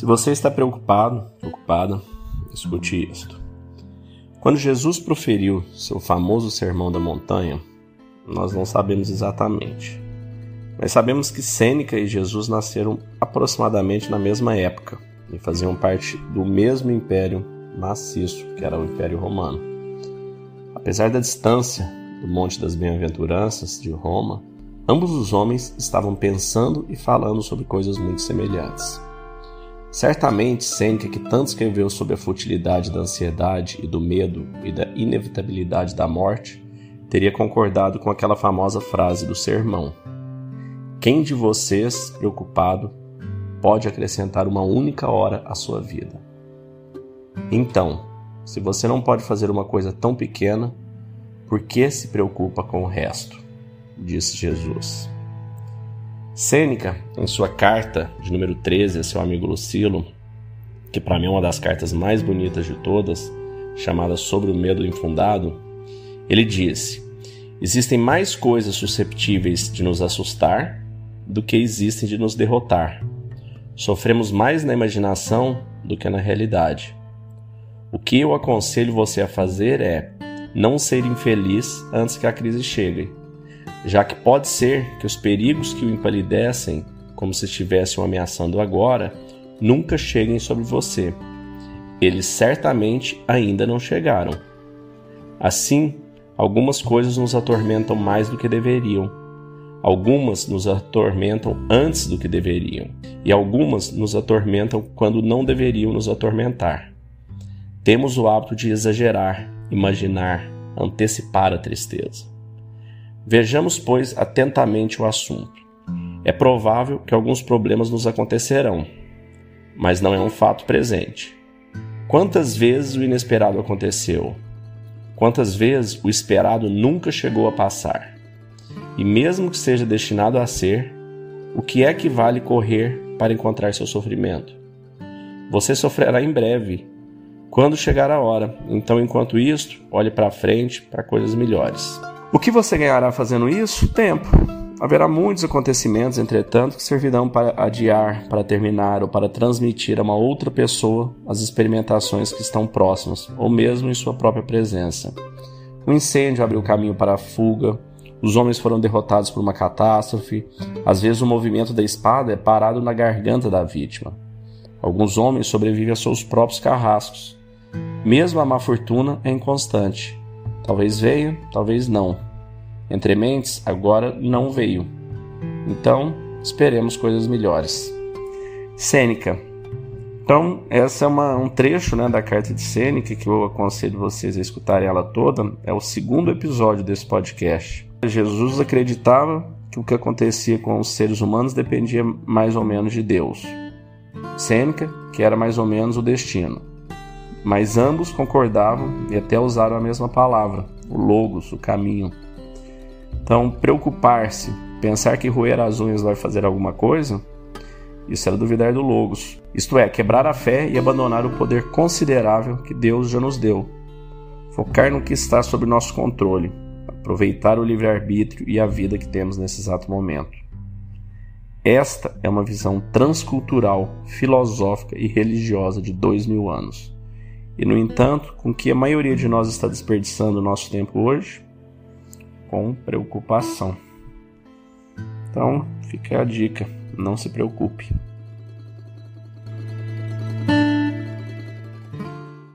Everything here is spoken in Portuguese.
Se você está preocupado, preocupada, escute isto. Quando Jesus proferiu seu famoso Sermão da Montanha, nós não sabemos exatamente. Mas sabemos que Sêneca e Jesus nasceram aproximadamente na mesma época e faziam parte do mesmo império maciço, que era o Império Romano. Apesar da distância do Monte das Bem-aventuranças de Roma, ambos os homens estavam pensando e falando sobre coisas muito semelhantes. Certamente, Sêneca, que tanto escreveu sobre a futilidade da ansiedade e do medo e da inevitabilidade da morte, teria concordado com aquela famosa frase do sermão: Quem de vocês, preocupado, pode acrescentar uma única hora à sua vida? Então, se você não pode fazer uma coisa tão pequena, por que se preocupa com o resto? Disse Jesus. Sêneca, em sua carta de número 13 a seu amigo Lucilo, que para mim é uma das cartas mais bonitas de todas, chamada Sobre o Medo Infundado, ele disse: Existem mais coisas susceptíveis de nos assustar do que existem de nos derrotar. Sofremos mais na imaginação do que na realidade. O que eu aconselho você a fazer é não ser infeliz antes que a crise chegue já que pode ser que os perigos que o empalidecem, como se estivessem o ameaçando agora, nunca cheguem sobre você. Eles certamente ainda não chegaram. Assim, algumas coisas nos atormentam mais do que deveriam. Algumas nos atormentam antes do que deveriam, e algumas nos atormentam quando não deveriam nos atormentar. Temos o hábito de exagerar, imaginar, antecipar a tristeza. Vejamos, pois, atentamente o assunto. É provável que alguns problemas nos acontecerão, mas não é um fato presente. Quantas vezes o inesperado aconteceu? Quantas vezes o esperado nunca chegou a passar? E mesmo que seja destinado a ser, o que é que vale correr para encontrar seu sofrimento? Você sofrerá em breve, quando chegar a hora. Então, enquanto isto, olhe para frente para coisas melhores. O que você ganhará fazendo isso? Tempo. Haverá muitos acontecimentos, entretanto, que servirão para adiar, para terminar ou para transmitir a uma outra pessoa as experimentações que estão próximas, ou mesmo em sua própria presença. Um incêndio abriu caminho para a fuga, os homens foram derrotados por uma catástrofe, às vezes o movimento da espada é parado na garganta da vítima. Alguns homens sobrevivem a seus próprios carrascos. Mesmo a má fortuna é inconstante. Talvez veio, talvez não. Entre mentes, agora não veio. Então, esperemos coisas melhores. Sêneca. Então, essa é uma, um trecho né, da carta de Sêneca que eu aconselho vocês a escutarem ela toda. É o segundo episódio desse podcast. Jesus acreditava que o que acontecia com os seres humanos dependia mais ou menos de Deus. Sêneca, que era mais ou menos o destino mas ambos concordavam e até usaram a mesma palavra, o logos, o caminho. Então, preocupar-se, pensar que roer as unhas vai fazer alguma coisa, isso era duvidar do logos. Isto é, quebrar a fé e abandonar o poder considerável que Deus já nos deu. Focar no que está sob nosso controle, aproveitar o livre-arbítrio e a vida que temos nesse exato momento. Esta é uma visão transcultural, filosófica e religiosa de dois mil anos. E, no entanto, com que a maioria de nós está desperdiçando o nosso tempo hoje? Com preocupação. Então, fica a dica: não se preocupe.